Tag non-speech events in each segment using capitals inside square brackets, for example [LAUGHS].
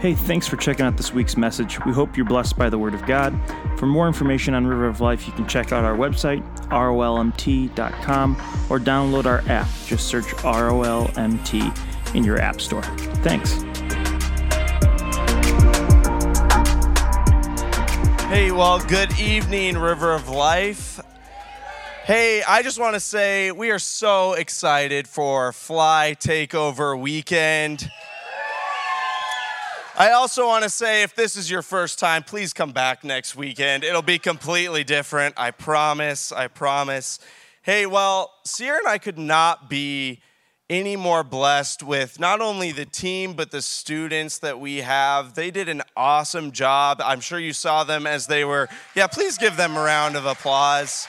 Hey, thanks for checking out this week's message. We hope you're blessed by the Word of God. For more information on River of Life, you can check out our website, rolmt.com, or download our app. Just search ROLMT in your App Store. Thanks. Hey, well, good evening, River of Life. Hey, I just want to say we are so excited for Fly Takeover Weekend. I also want to say if this is your first time, please come back next weekend. It'll be completely different. I promise. I promise. Hey, well, Sierra and I could not be any more blessed with not only the team, but the students that we have. They did an awesome job. I'm sure you saw them as they were. Yeah, please give them a round of applause.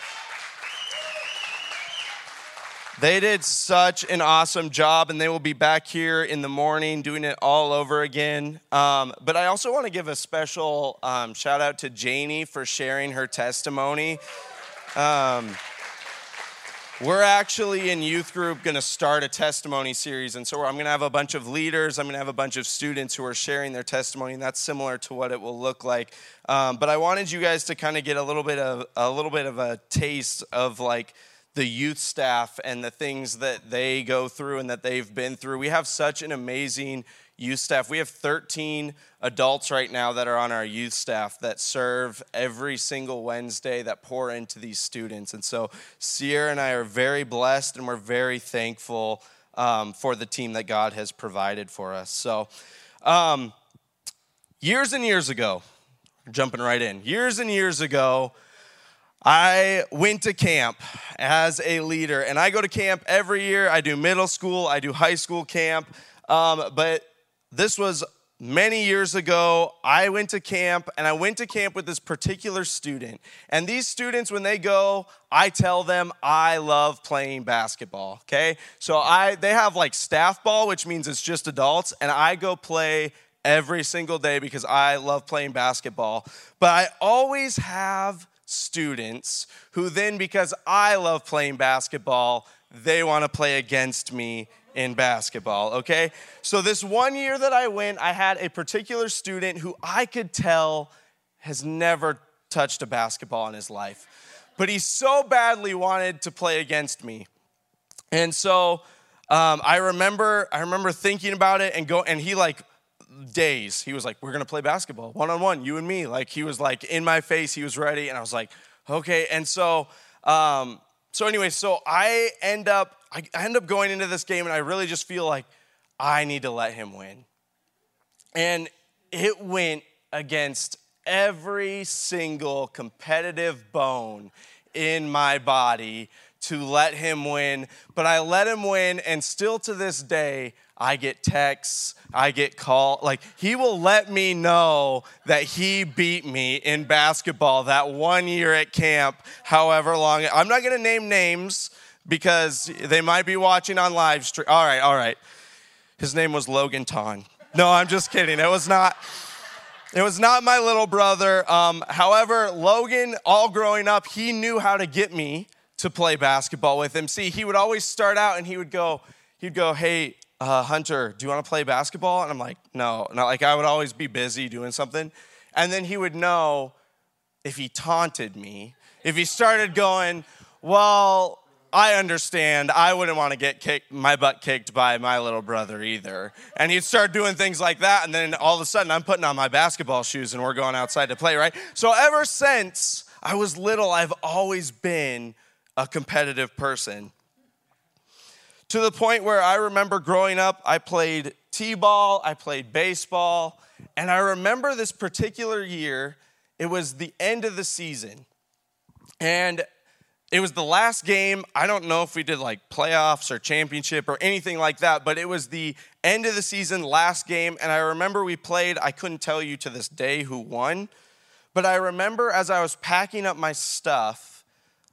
They did such an awesome job, and they will be back here in the morning doing it all over again. Um, but I also want to give a special um, shout out to Janie for sharing her testimony. Um, we're actually in youth group going to start a testimony series, and so I'm going to have a bunch of leaders. I'm going to have a bunch of students who are sharing their testimony, and that's similar to what it will look like. Um, but I wanted you guys to kind of get a little bit of a little bit of a taste of like the youth staff and the things that they go through and that they've been through. We have such an amazing youth staff. We have 13 adults right now that are on our youth staff that serve every single Wednesday that pour into these students. And so Sierra and I are very blessed and we're very thankful um, for the team that God has provided for us. So, um, years and years ago, jumping right in, years and years ago, I went to camp as a leader, and I go to camp every year. I do middle school, I do high school camp, um, but this was many years ago. I went to camp, and I went to camp with this particular student. And these students, when they go, I tell them I love playing basketball. Okay, so I they have like staff ball, which means it's just adults, and I go play every single day because I love playing basketball. But I always have students who then, because I love playing basketball, they want to play against me in basketball, okay? So, this one year that I went, I had a particular student who I could tell has never touched a basketball in his life, but he so badly wanted to play against me. And so, um, I remember, I remember thinking about it and go, and he like days, he was like, We're gonna play basketball one on one, you and me. Like, he was like in my face, he was ready. And I was like, Okay. And so, um, so anyway, so I end up, I end up going into this game and I really just feel like I need to let him win. And it went against every single competitive bone in my body to let him win. But I let him win, and still to this day, I get texts, I get call. Like he will let me know that he beat me in basketball that one year at camp, however long. I'm not going to name names because they might be watching on live stream. All right, all right. His name was Logan Ton. No, I'm just kidding. It was not. It was not my little brother. Um, however, Logan, all growing up, he knew how to get me to play basketball with him. See, he would always start out and he would go, he'd go, hey, uh, Hunter, do you want to play basketball? And I'm like, no, not like I would always be busy doing something. And then he would know if he taunted me, if he started going, well, I understand. I wouldn't want to get kicked, my butt kicked by my little brother either. And he'd start doing things like that. And then all of a sudden, I'm putting on my basketball shoes and we're going outside to play, right? So ever since I was little, I've always been a competitive person to the point where I remember growing up, I played t ball, I played baseball, and I remember this particular year, it was the end of the season. And it was the last game. I don't know if we did like playoffs or championship or anything like that, but it was the end of the season, last game. And I remember we played, I couldn't tell you to this day who won, but I remember as I was packing up my stuff,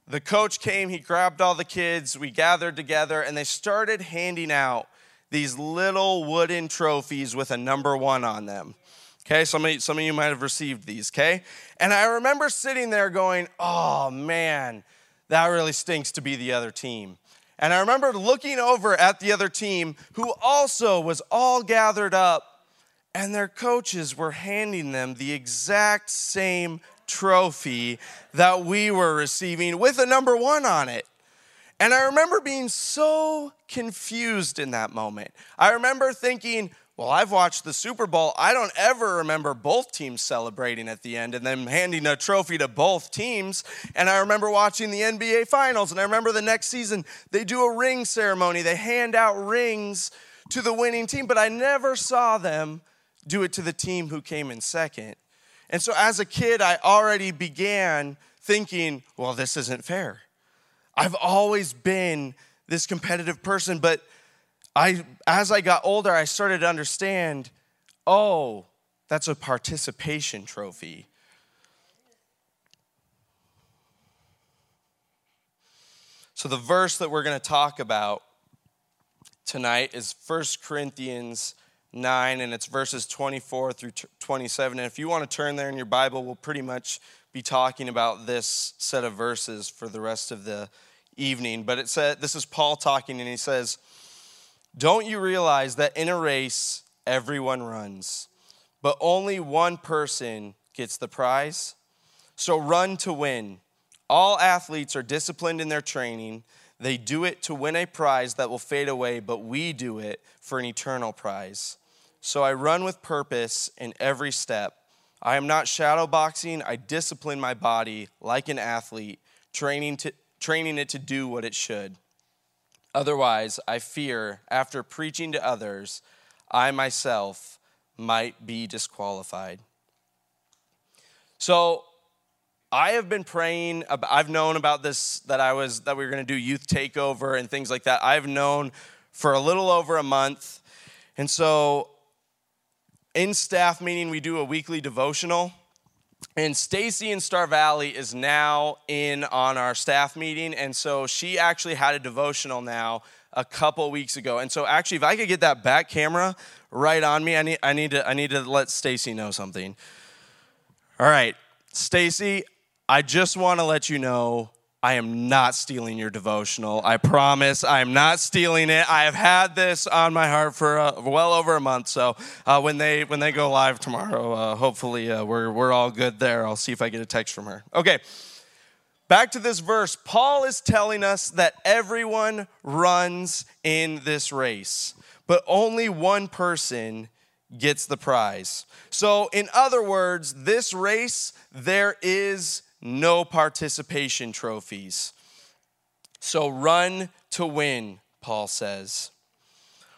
the coach came, he grabbed all the kids, we gathered together, and they started handing out these little wooden trophies with a number one on them. Okay, some of, you, some of you might have received these, okay? And I remember sitting there going, oh man, that really stinks to be the other team. And I remember looking over at the other team who also was all gathered up and their coaches were handing them the exact same trophy that we were receiving with a number one on it. And I remember being so confused in that moment. I remember thinking, well, I've watched the Super Bowl. I don't ever remember both teams celebrating at the end and then handing a trophy to both teams. And I remember watching the NBA Finals, and I remember the next season they do a ring ceremony. They hand out rings to the winning team, but I never saw them do it to the team who came in second. And so as a kid, I already began thinking, well, this isn't fair. I've always been this competitive person, but I as I got older, I started to understand, oh, that's a participation trophy. So the verse that we're going to talk about tonight is 1 Corinthians 9, and it's verses 24 through 27. And if you want to turn there in your Bible, we'll pretty much be talking about this set of verses for the rest of the evening. But it said, this is Paul talking, and he says, Don't you realize that in a race, everyone runs, but only one person gets the prize? So run to win. All athletes are disciplined in their training. They do it to win a prize that will fade away, but we do it for an eternal prize. So I run with purpose in every step. I am not shadowboxing. I discipline my body like an athlete, training, to, training it to do what it should. Otherwise, I fear after preaching to others, I myself might be disqualified. So, I have been praying. I've known about this that I was that we were going to do youth takeover and things like that. I've known for a little over a month, and so in staff meeting we do a weekly devotional. And Stacy in Star Valley is now in on our staff meeting, and so she actually had a devotional now a couple weeks ago. And so actually, if I could get that back camera right on me, I need I need to I need to let Stacy know something. All right, Stacy, I just want to let you know I am not stealing your devotional. I promise I am not stealing it. I have had this on my heart for uh, well over a month. So uh, when they when they go live tomorrow, uh, hopefully uh, we're we're all good there. I'll see if I get a text from her. Okay. Back to this verse. Paul is telling us that everyone runs in this race, but only one person gets the prize. So in other words, this race there is no participation trophies. So run to win, Paul says.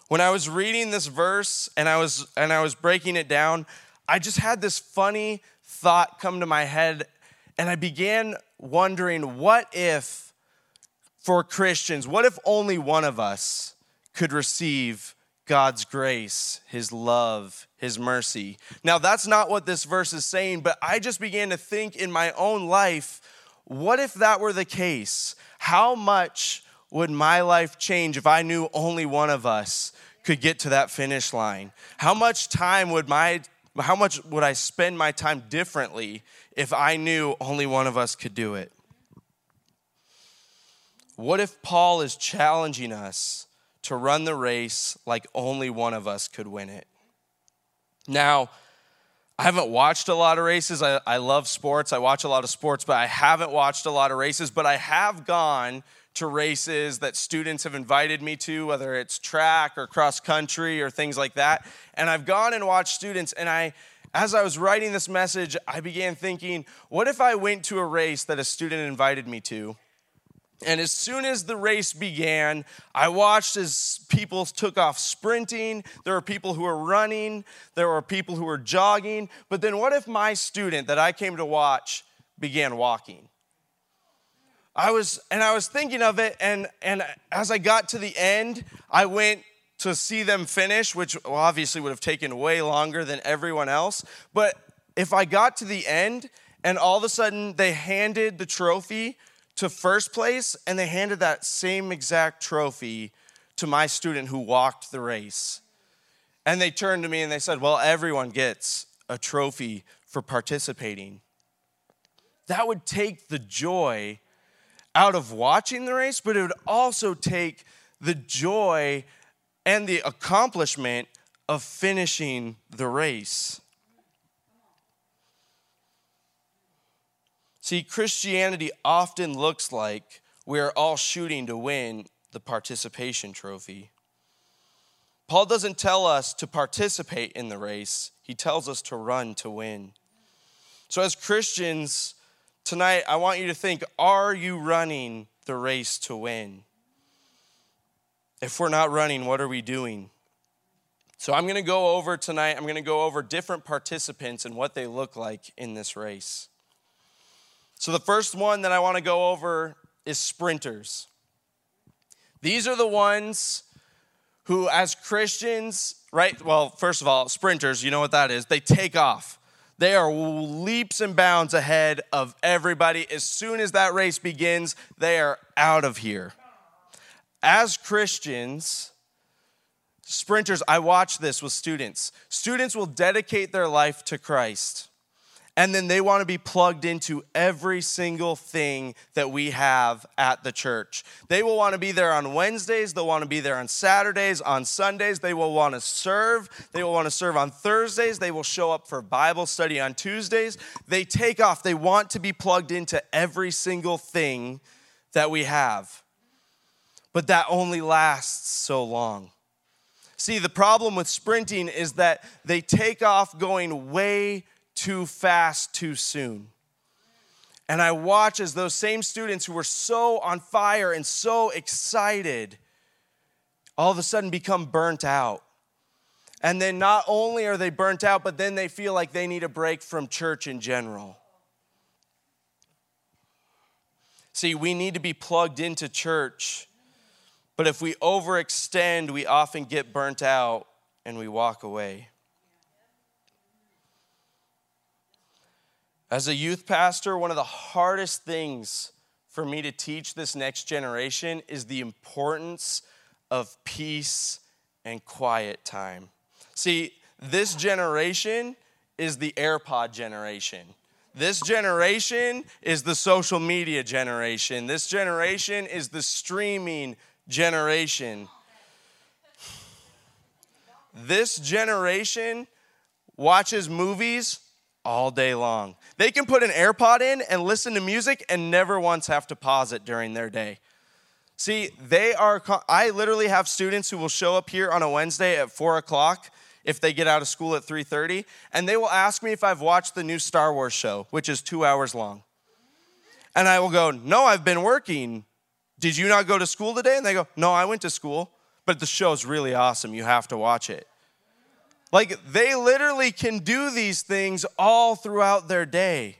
When I was reading this verse and I was and I was breaking it down, I just had this funny thought come to my head and I began wondering what if for Christians, what if only one of us could receive God's grace, His love, His mercy. Now, that's not what this verse is saying, but I just began to think in my own life what if that were the case? How much would my life change if I knew only one of us could get to that finish line? How much time would my how much would I spend my time differently if I knew only one of us could do it? What if Paul is challenging us to run the race like only one of us could win it. Now, I haven't watched a lot of races. I, I love sports. I watch a lot of sports, but I haven't watched a lot of races. But I have gone to races that students have invited me to, whether it's track or cross country or things like that. And I've gone and watched students, and I, as I was writing this message, I began thinking, what if I went to a race that a student invited me to? And as soon as the race began, I watched as people took off sprinting. There were people who were running. There were people who were jogging. But then, what if my student that I came to watch began walking? I was, and I was thinking of it, and, and as I got to the end, I went to see them finish, which obviously would have taken way longer than everyone else. But if I got to the end, and all of a sudden they handed the trophy to first place, and they handed that same exact trophy to my student who walked the race. And they turned to me and they said, Well, everyone gets a trophy for participating. That would take the joy out of watching the race, but it would also take the joy and the accomplishment of finishing the race. See, Christianity often looks like we are all shooting to win the participation trophy. Paul doesn't tell us to participate in the race, he tells us to run to win. So, as Christians, tonight I want you to think are you running the race to win? If we're not running, what are we doing? So, I'm going to go over tonight, I'm going to go over different participants and what they look like in this race. So, the first one that I want to go over is sprinters. These are the ones who, as Christians, right? Well, first of all, sprinters, you know what that is. They take off. They are leaps and bounds ahead of everybody. As soon as that race begins, they are out of here. As Christians, sprinters, I watch this with students. Students will dedicate their life to Christ and then they want to be plugged into every single thing that we have at the church. They will want to be there on Wednesdays, they'll want to be there on Saturdays, on Sundays, they will want to serve, they will want to serve on Thursdays, they will show up for Bible study on Tuesdays. They take off, they want to be plugged into every single thing that we have. But that only lasts so long. See, the problem with sprinting is that they take off going way too fast too soon. And I watch as those same students who were so on fire and so excited all of a sudden become burnt out. And then not only are they burnt out, but then they feel like they need a break from church in general. See, we need to be plugged into church, but if we overextend, we often get burnt out and we walk away. As a youth pastor, one of the hardest things for me to teach this next generation is the importance of peace and quiet time. See, this generation is the AirPod generation. This generation is the social media generation. This generation is the streaming generation. This generation watches movies all day long. They can put an AirPod in and listen to music and never once have to pause it during their day. See, they are, I literally have students who will show up here on a Wednesday at four o'clock if they get out of school at 3.30 and they will ask me if i've watched the new star wars show which is two hours long. And i will go no i've been working. Did you not go to school today? And they go no i went to school. But the show's really awesome. You have to watch it like they literally can do these things all throughout their day.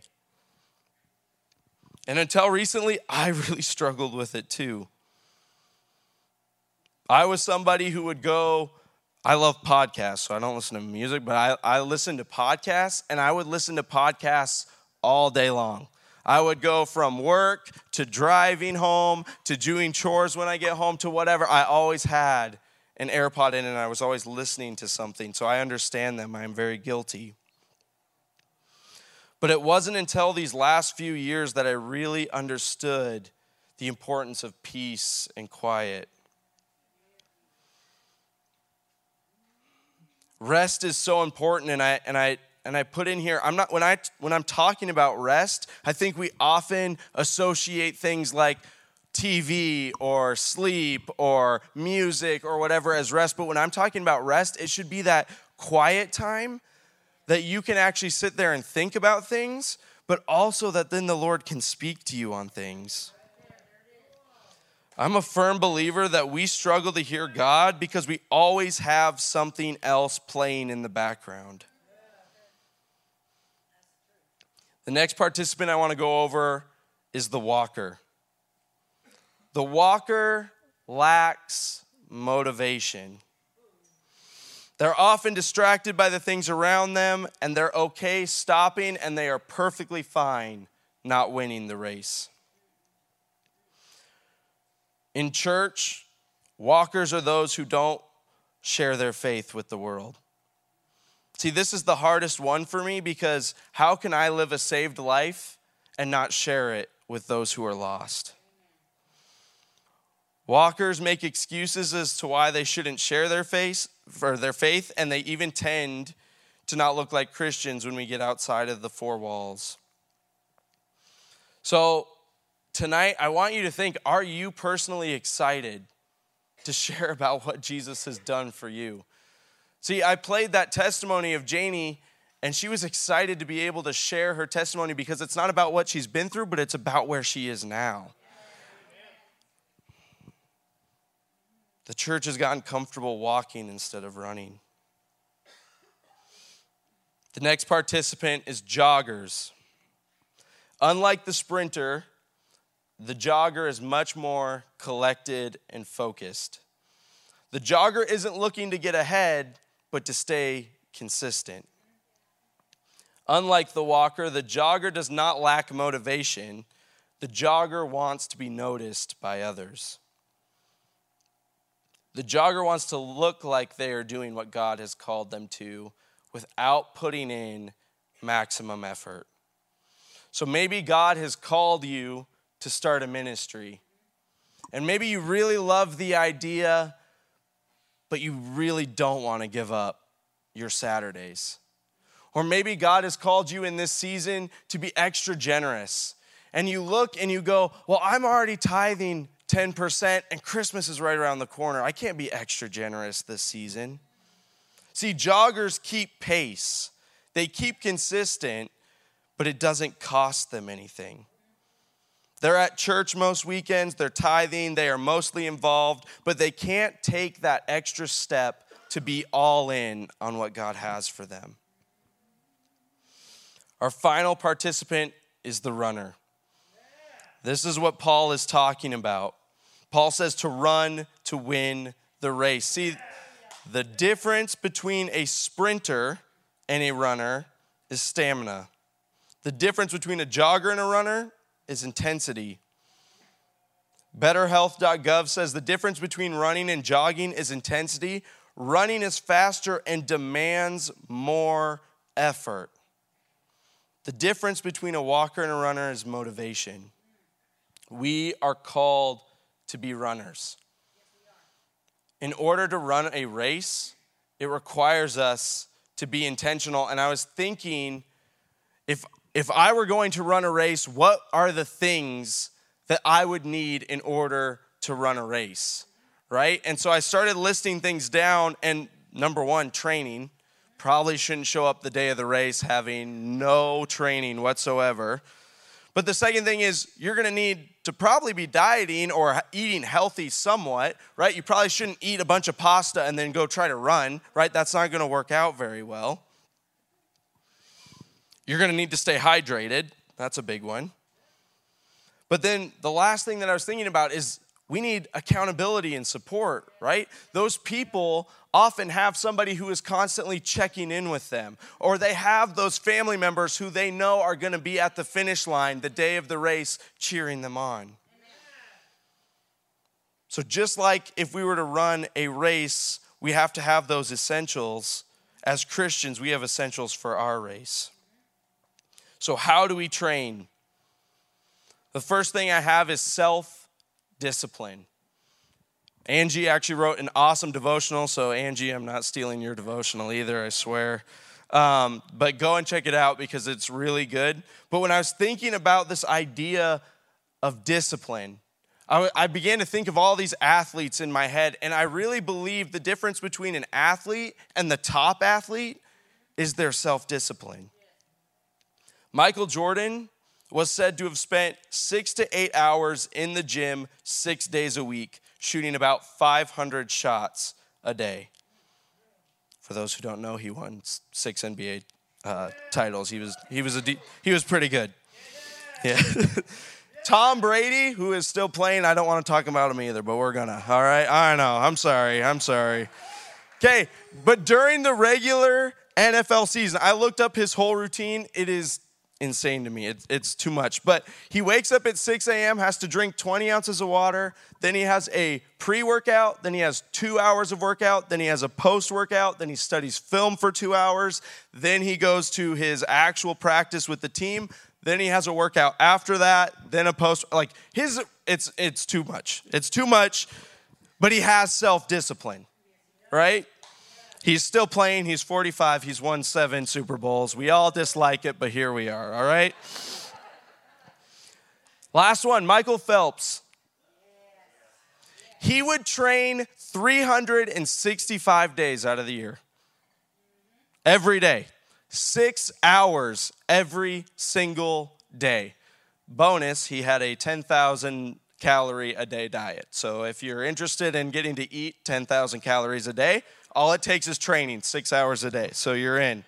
And until recently, I [LAUGHS] really struggled with it too. I was somebody who would go, I love podcasts, so I don't listen to music, but I, I listen to podcasts, and I would listen to podcasts all day long. I would go from work to driving home to doing chores when I get home to whatever. I always had an AirPod in and I was always listening to something. So I understand them. I am very guilty. But it wasn't until these last few years that I really understood the importance of peace and quiet. Rest is so important, and I and I and I put in here, I'm not when I when I'm talking about rest, I think we often associate things like TV or sleep or music or whatever as rest. But when I'm talking about rest, it should be that quiet time that you can actually sit there and think about things, but also that then the Lord can speak to you on things. I'm a firm believer that we struggle to hear God because we always have something else playing in the background. The next participant I want to go over is the walker. The walker lacks motivation. They're often distracted by the things around them, and they're okay stopping, and they are perfectly fine not winning the race. In church, walkers are those who don't share their faith with the world. See, this is the hardest one for me because how can I live a saved life and not share it with those who are lost? Walkers make excuses as to why they shouldn't share their faith, for their faith, and they even tend to not look like Christians when we get outside of the four walls. So, tonight, I want you to think are you personally excited to [LAUGHS] share about what Jesus has done for you? See, I played that testimony of Janie, and she was excited to be able to share her testimony because it's not about what she's been through, but it's about where she is now. The church has gotten comfortable walking instead of running. The next participant is joggers. Unlike the sprinter, the jogger is much more collected and focused. The jogger isn't looking to get ahead, but to stay consistent. Unlike the walker, the jogger does not lack motivation. The jogger wants to be noticed by others. The jogger wants to look like they are doing what God has called them to without putting in maximum effort. So maybe God has called you to start a ministry. And maybe you really love the idea, but you really don't want to give up your Saturdays. Or maybe God has called you in this season to be extra generous. And you look and you go, Well, I'm already tithing 10%, and Christmas is right around the corner. I can't be extra generous this season. See, joggers keep pace, they keep consistent, but it doesn't cost them anything. They're at church most weekends, they're tithing, they are mostly involved, but they can't take that extra step to be all in on what God has for them. Our final participant is the runner. This is what Paul is talking about. Paul says to run to win the race. See, the difference between a sprinter and a runner is stamina. The difference between a jogger and a runner is intensity. BetterHealth.gov says the difference between running and jogging is intensity. Running is faster and demands more effort. The difference between a walker and a runner is motivation. We are called to be runners. In order to run a race, it requires us to be intentional. And I was thinking, if, if I were going to run a race, what are the things that I would need in order to run a race? Right? And so I started listing things down, and number one, training. Probably shouldn't show up the day of the race having no training whatsoever. But the second thing is, you're gonna need to probably be dieting or eating healthy somewhat, right? You probably shouldn't eat a bunch of pasta and then go try to run, right? That's not gonna work out very well. You're gonna need to stay hydrated. That's a big one. But then the last thing that I was thinking about is we need accountability and support, right? Those people often have somebody who is constantly checking in with them, or they have those family members who they know are going to be at the finish line the day of the race cheering them on. So, just like if we were to run a race, we have to have those essentials. As Christians, we have essentials for our race. So, how do we train? The first thing I have is self discipline. Angie actually wrote an awesome devotional. So, Angie, I'm not stealing your devotional either, I swear. Um, but go and check it out because it's really good. But when I was thinking about this idea of discipline, I, I began to think of all these athletes in my head, and I really believe the difference between an athlete and the top athlete is their self discipline. Michael Jordan was said to have spent six to eight hours in the gym six days a week, shooting about 500 shots a day. For those who don't know, he won six NBA uh, titles. He was he was a de- he was pretty good. [LAUGHS] Yeah. Tom Brady, who is still playing, I don't want to talk about him either, but we're gonna. All right, I know. I'm sorry. I'm sorry. Okay, but during the regular NFL season, I looked up his whole routine. It is insane to me. It, it's too much. But he wakes up at 6 a.m., has to drink 20 ounces of water. Then he has a pre workout. Then he has two hours of workout. Then he has a post workout. Then he studies film for two hours. Then he goes to his actual practice with the team. Then he has a workout after that. Then a post. Like his it's it's too much. It's too much, but he has self-discipline. Right? He's still playing. He's 45. He's won 7 Super Bowls. We all dislike it, but here we are, all right? Last one, Michael Phelps. He would train 365 days out of the year. Every day. 6 hours every single day. Bonus, he had a 10,000 calorie a day diet. So if you're interested in getting to eat 10,000 calories a day, all it takes is training, six hours a day. So you're in.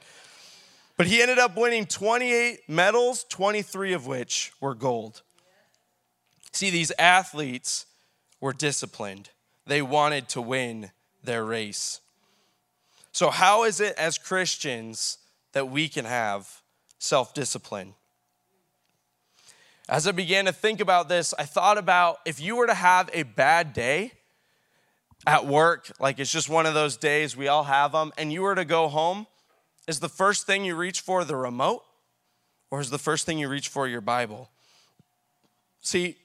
But he ended up winning 28 medals, 23 of which were gold. See, these athletes were disciplined, they wanted to win their race. So, how is it as Christians that we can have self discipline? As I began to think about this, I thought about if you were to have a bad day at work, like it's just one of those days, we all have them, and you were to go home, is the first thing you reach for the remote? Or is the first thing you reach for your Bible? See,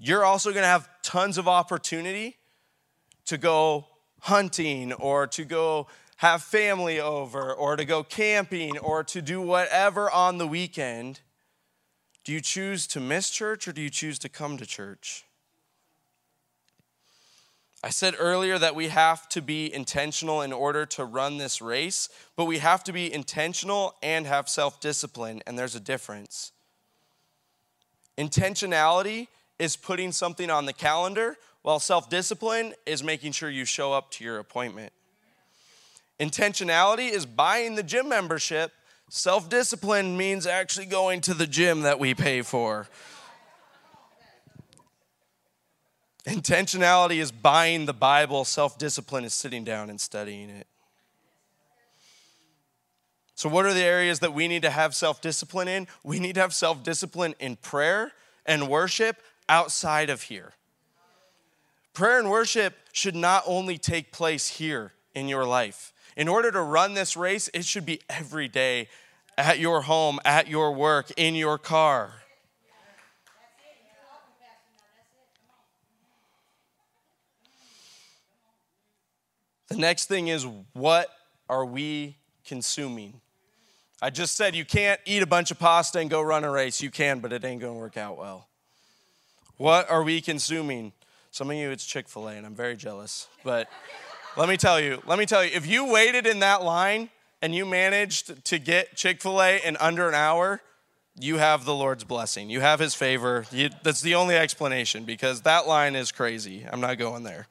you're also gonna have tons of opportunity to go hunting or to go have family over or to go camping or to do whatever on the weekend do you choose to miss church or do you choose to come to church? I said earlier that we have to be intentional in order to run this race, but we have to be intentional and have self discipline, and there's a difference. Intentionality is putting something on the calendar, while self discipline is making sure you show up to your appointment. Intentionality is buying the gym membership, Self discipline means actually going to the gym that we pay for. Intentionality is buying the Bible, self discipline is sitting down and studying it. So, what are the areas that we need to have self discipline in? We need to have self discipline in prayer and worship outside of here. Prayer and worship should not only take place here in your life, in order to run this race, it should be every day at your home, at your work, in your car. The next thing is what are we consuming? I just said you can't eat a bunch of pasta and go run a race. You can, but it ain't gonna work out well. What are we consuming? Some of you, it's Chick fil A, and I'm very jealous. But [LAUGHS] let me tell you, let me tell you, if you waited in that line and you managed to get Chick fil A in under an hour, you have the Lord's blessing. You have His favor. You, that's the only explanation because that line is crazy. I'm not going there.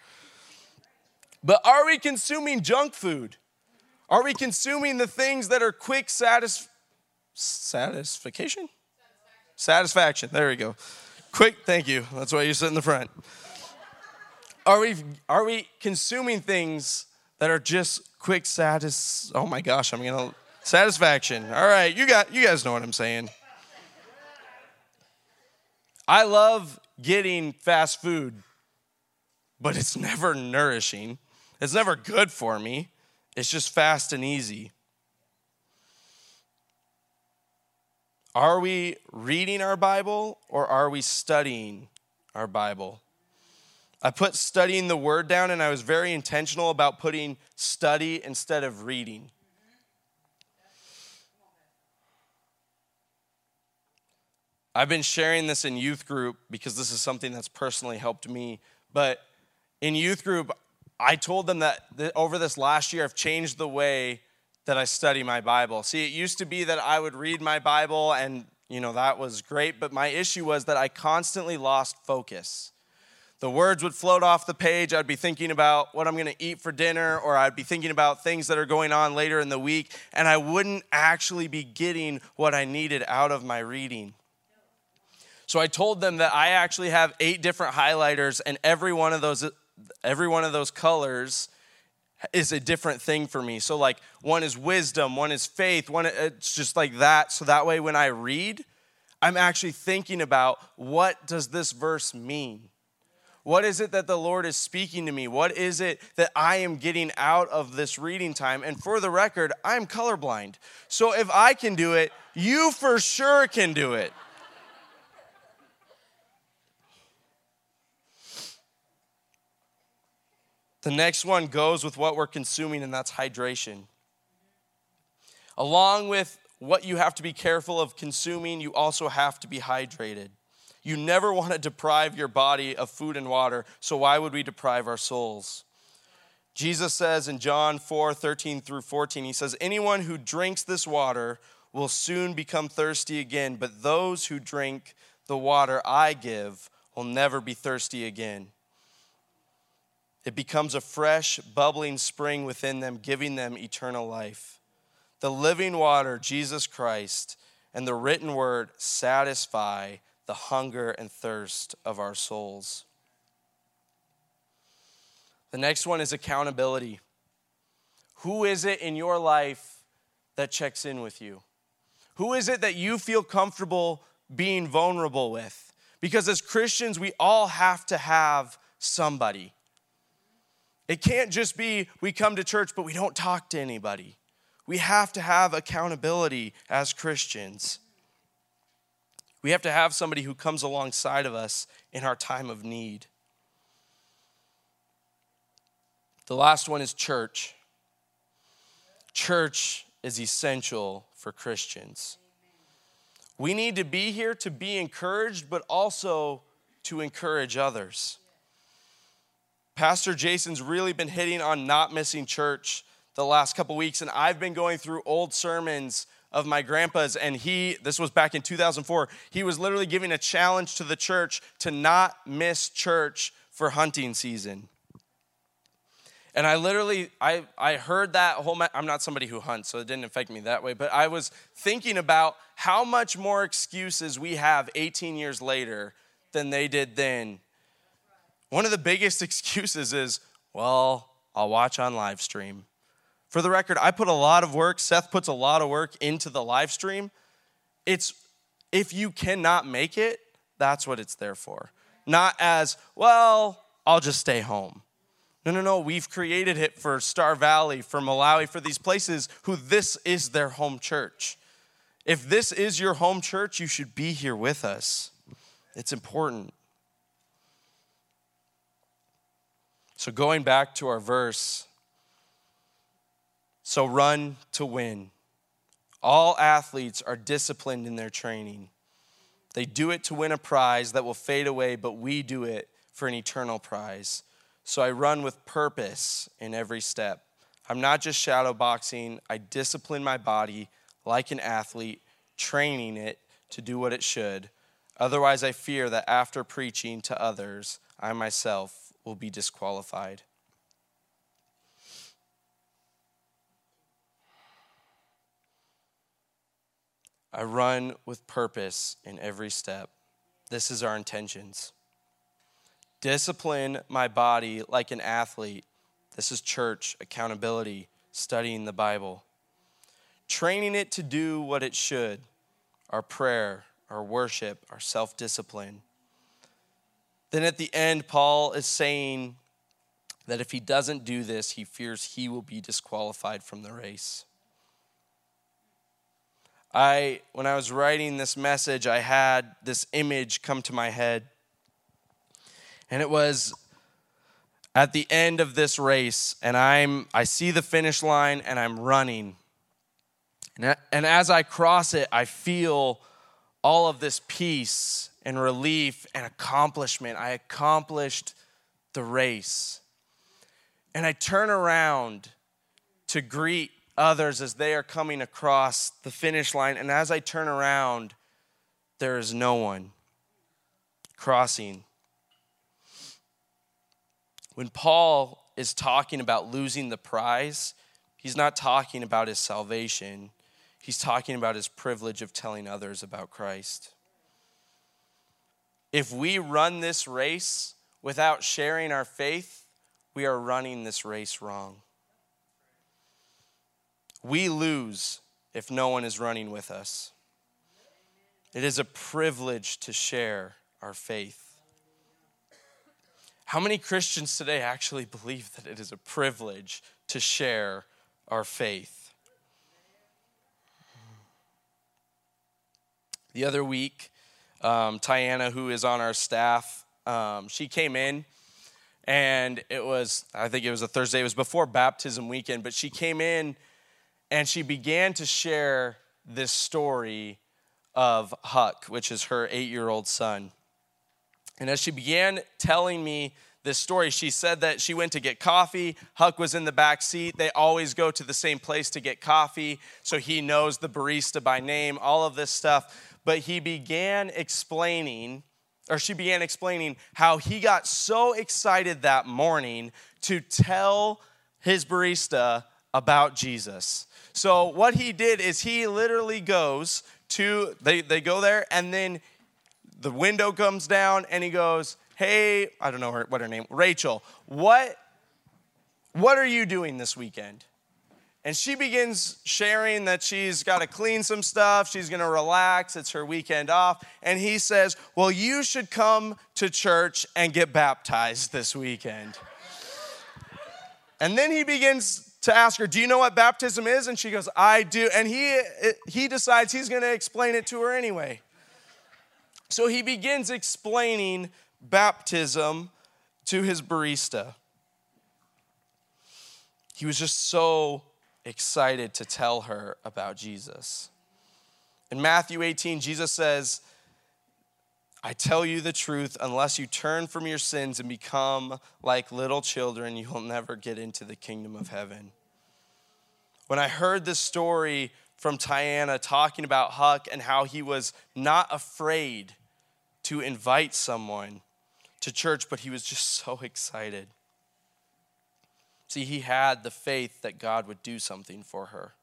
But are we consuming junk food? Are we consuming the things that are quick satis- satisfaction? Satisfaction. Satisfaction. There we go. Quick, thank you. That's why you sit in the front. Are we, are we consuming things that are just quick satis? Oh my gosh, I'm gonna satisfaction. All right, you got you guys know what I'm saying. I love getting fast food, but it's [LAUGHS] never nourishing. It's never good for me. It's just fast and easy. Are we reading our Bible or are we studying our Bible? I put studying the word down and I was very intentional about putting study instead of reading. I've been sharing this in youth group because this is something that's personally helped me. But in youth group, I told them that over this last year, I've changed the way that I study my Bible. See, it used to be that I would read my Bible and, you know, that was great. But my issue was that I constantly lost focus the words would float off the page. I'd be thinking about what I'm going to eat for dinner, or I'd be thinking about things that are going on later in the week, and I wouldn't actually be getting what I needed out of my reading. So I told them that I actually have eight different highlighters, and every one of those, every one of those colors is a different thing for me. So like one is wisdom, one is faith, one it's just like that. So that way when I read, I'm actually thinking about what does this verse mean? What is it that the Lord is speaking to me? What is it that I am getting out of this reading time? And for the record, I'm colorblind. So if I can do it, you for sure can do it. The next one goes with what we're consuming, and that's hydration. Along with what you have to be careful of consuming, you also have to be hydrated. You never want to deprive your body of food and water, so why would we deprive our souls? Jesus says in John 4 13 through 14, He says, Anyone who drinks this water will soon become thirsty again, but those who drink the water I give will never be thirsty again. It becomes a fresh, bubbling spring within them, giving them eternal life. The living water, Jesus Christ, and the written word satisfy the hunger and thirst of our souls. The next one is accountability. Who is it in your life that checks in with you? Who is it that you feel comfortable being vulnerable with? Because as Christians, we all have to have somebody. It can't just be we come to church, but we don't talk to anybody. We have to have accountability as Christians. We have to have somebody who comes alongside of us in our time of need. The last one is church. Church is essential for Christians. We need to be here to be encouraged, but also to encourage others. Pastor Jason's really been hitting on not missing church the last couple weeks, and I've been going through old sermons of my grandpa's, and he, this was back in 2004, he was literally giving a challenge to the church to not miss church for hunting season. And I literally, I, I heard that whole, I'm not somebody who hunts, so it didn't affect me that way, but I was thinking about how much more excuses we have 18 years later than they did then. One of the biggest [LAUGHS] excuses is, well, I'll watch on live stream. For the record, I put a lot of work, Seth puts a lot of work into the live stream. It's if you cannot make it, that's what it's there for. Not as, well, I'll just stay home. No, no, no. We've created it for Star Valley, for Malawi, for these places who this is their home church. If this is your home church, you should be here with us. It's important. So, going back to our verse, so run to win. All athletes are disciplined in their training. They do it to win a prize that will fade away, but we do it for an eternal prize. So I run with purpose in every step. I'm not just shadow boxing, I discipline my body like an athlete, training it to do what it should. Otherwise, I fear that after preaching to others, I myself will be disqualified. I run with purpose in every step. This is our intentions. Discipline my body like an athlete. This is church accountability, studying the Bible. Training it to do what it should our prayer, our worship, our self discipline. Then at the end, Paul is saying that if he doesn't do this, he fears he will be disqualified from the race. I, when I was writing this message, I had this image come to my head. And it was at the end of this race, and I'm, I see the finish line and I'm running. And, and as I cross it, I feel all of this peace and relief and accomplishment. I accomplished the race. And I turn around to greet others as they are coming across the finish line. And as I turn around, there is no one crossing. When Paul is talking about losing the prize, he's not talking about his salvation, he's talking about his privilege of telling others about Christ. If we run this race without sharing our faith, we are running this race wrong. We lose if no one is running with us. It is a privilege to share our faith. How many Christians today actually believe that it is a privilege to share our faith? The other week, um, Tiana, who is on our staff, um, she came in and it was, I think it was a Thursday, it was before baptism weekend, but she came in and she began to share this story of Huck, which is her eight year old son. And as she began telling me this story, she said that she went to get coffee. Huck was in the back seat. They always go to the same place to get coffee, so he knows the barista by name, all of this stuff. But he began explaining, or she began explaining, how he got so excited that morning to tell his barista about Jesus. So, what he did is he literally goes to, they, they go there, and then the window comes down, and he goes, Hey, I don't know her, what her name, Rachel, what, what are you doing this weekend? And she begins sharing that she's got to clean some stuff, she's going to relax, it's her weekend off. And he says, Well, you should come to church and get baptized this weekend. And then he begins to ask her, Do you know what baptism is? And she goes, I do. And he, he decides he's going to explain it to her anyway. So he begins explaining baptism to his barista. He was just so excited to tell her about Jesus. In Matthew 18, Jesus says, I tell you the truth, unless you turn from your sins and become like little children, you will never get into the kingdom of heaven. When I heard this story from Tiana talking about Huck and how he was not afraid to invite someone to church, but he was just so [LAUGHS] excited. See, he had the faith that God would do something for her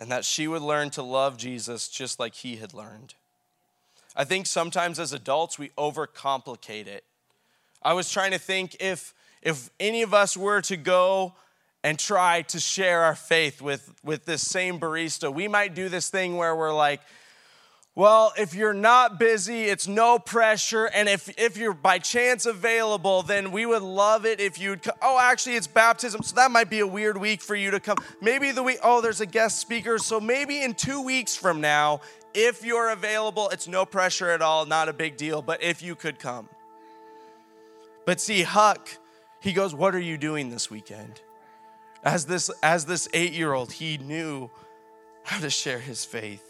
and that she would learn to love Jesus just like he had learned. I think sometimes as adults we overcomplicate it. I was trying to think if if any of us were to go and try to share our faith with with this same barista, we might do this thing where we're like, well, if you're not busy, it's no pressure. And if, if you're by chance available, then we would love it if you'd come. Oh, actually, it's baptism, so that might be a weird week for you to come. Maybe the week, oh, there's a guest speaker. So maybe in two weeks from now, if you're available, it's no pressure at all, not a big deal, but if you could come. But see, Huck, he goes, What are you doing this weekend? As this, as this eight year old, he knew how to share his faith.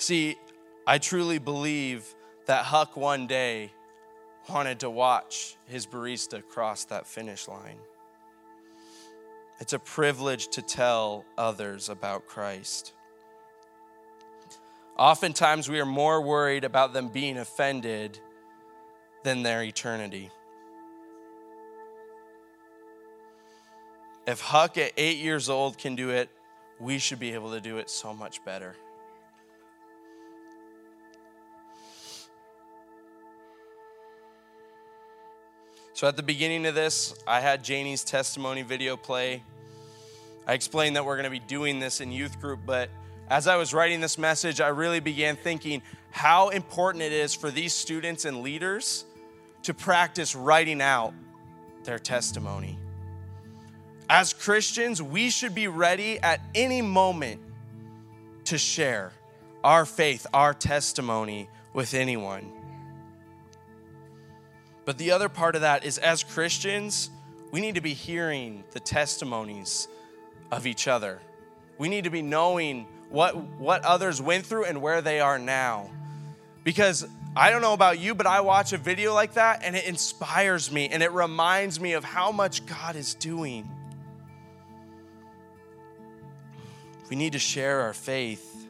See, I truly believe that Huck one day wanted to watch his barista cross that finish line. It's a privilege to tell others about Christ. Oftentimes, we are more worried about them being offended than their eternity. If Huck at eight years old can do it, we should be able to do it so much better. So at the beginning of this, I had Janie's testimony video play. I explained that we're going to be doing this in youth group, but as I was writing this message, I really began thinking how important it is for these students and leaders to practice writing out their testimony. As Christians, we should be ready at any moment to share our faith, our testimony with anyone. But the other part of that is as Christians, we need to be hearing the testimonies of each other. We need to be knowing what, what others went through and where they are now. Because I don't know about you, but I watch a video like that and it inspires me and it reminds me of how much God is doing. We need to share our faith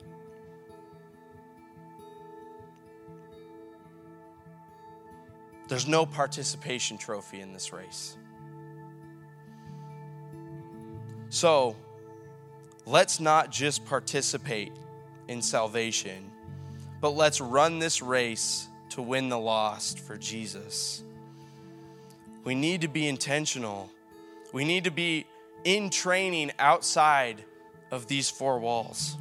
There's no participation trophy in this race. So, let's not just participate in salvation, but let's run this race to win the lost for Jesus. We need to be intentional. We need to be in training outside of these four walls.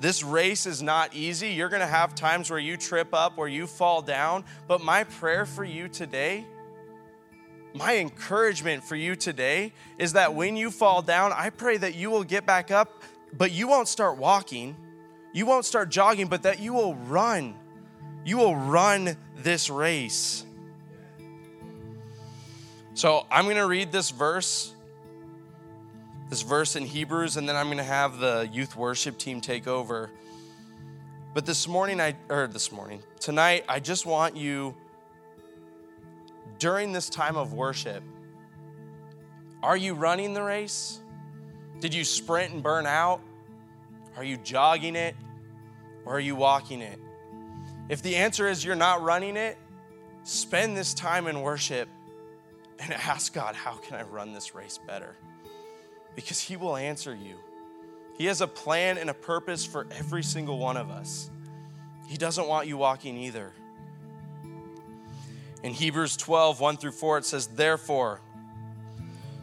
This race is not easy. You're going to have times where you trip up, where you fall down. But my prayer for you today, my encouragement for you today is that when you fall down, I pray that you will get back up, but you won't start walking. You won't start jogging, but that you will run. You will run this race. So I'm going to read this verse, this verse in Hebrews, and then I'm going to have the youth worship team take over. But this morning, I, or this morning, tonight, I just want you, during this time of worship, are you running the race? Did you sprint and burn out? Are you jogging it? Or are you walking it? If the answer is you're not running it, spend this time in worship and ask God, how can I run this race better? Because He will answer you. He has a plan and a purpose for every single one of us. He doesn't want you walking either. In Hebrews 12, 1 through 4, it says, Therefore,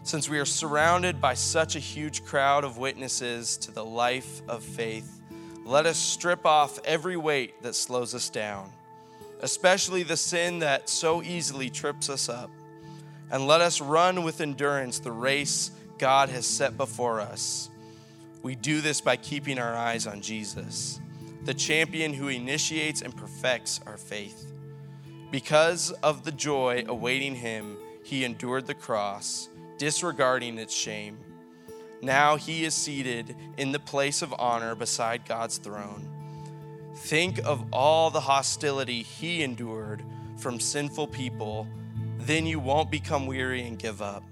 since we are surrounded by such a huge crowd of witnesses to the life of faith, let us strip off every weight that slows us down, especially the sin that so easily trips us up and let us run with endurance the race God has set before us. We do this by keeping our eyes on Jesus, the champion who initiates and perfects our faith. Because of the joy awaiting him, he endured the cross, disregarding its shame. Now he is seated in the place of honor beside God's throne. Think of all the hostility he endured from sinful people then you won't become weary and give up.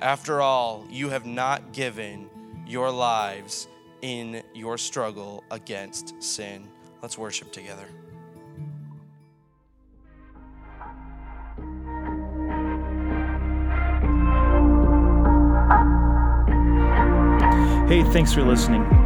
After all, you have not given your lives in your struggle against sin. Let's worship together. Hey, thanks for listening.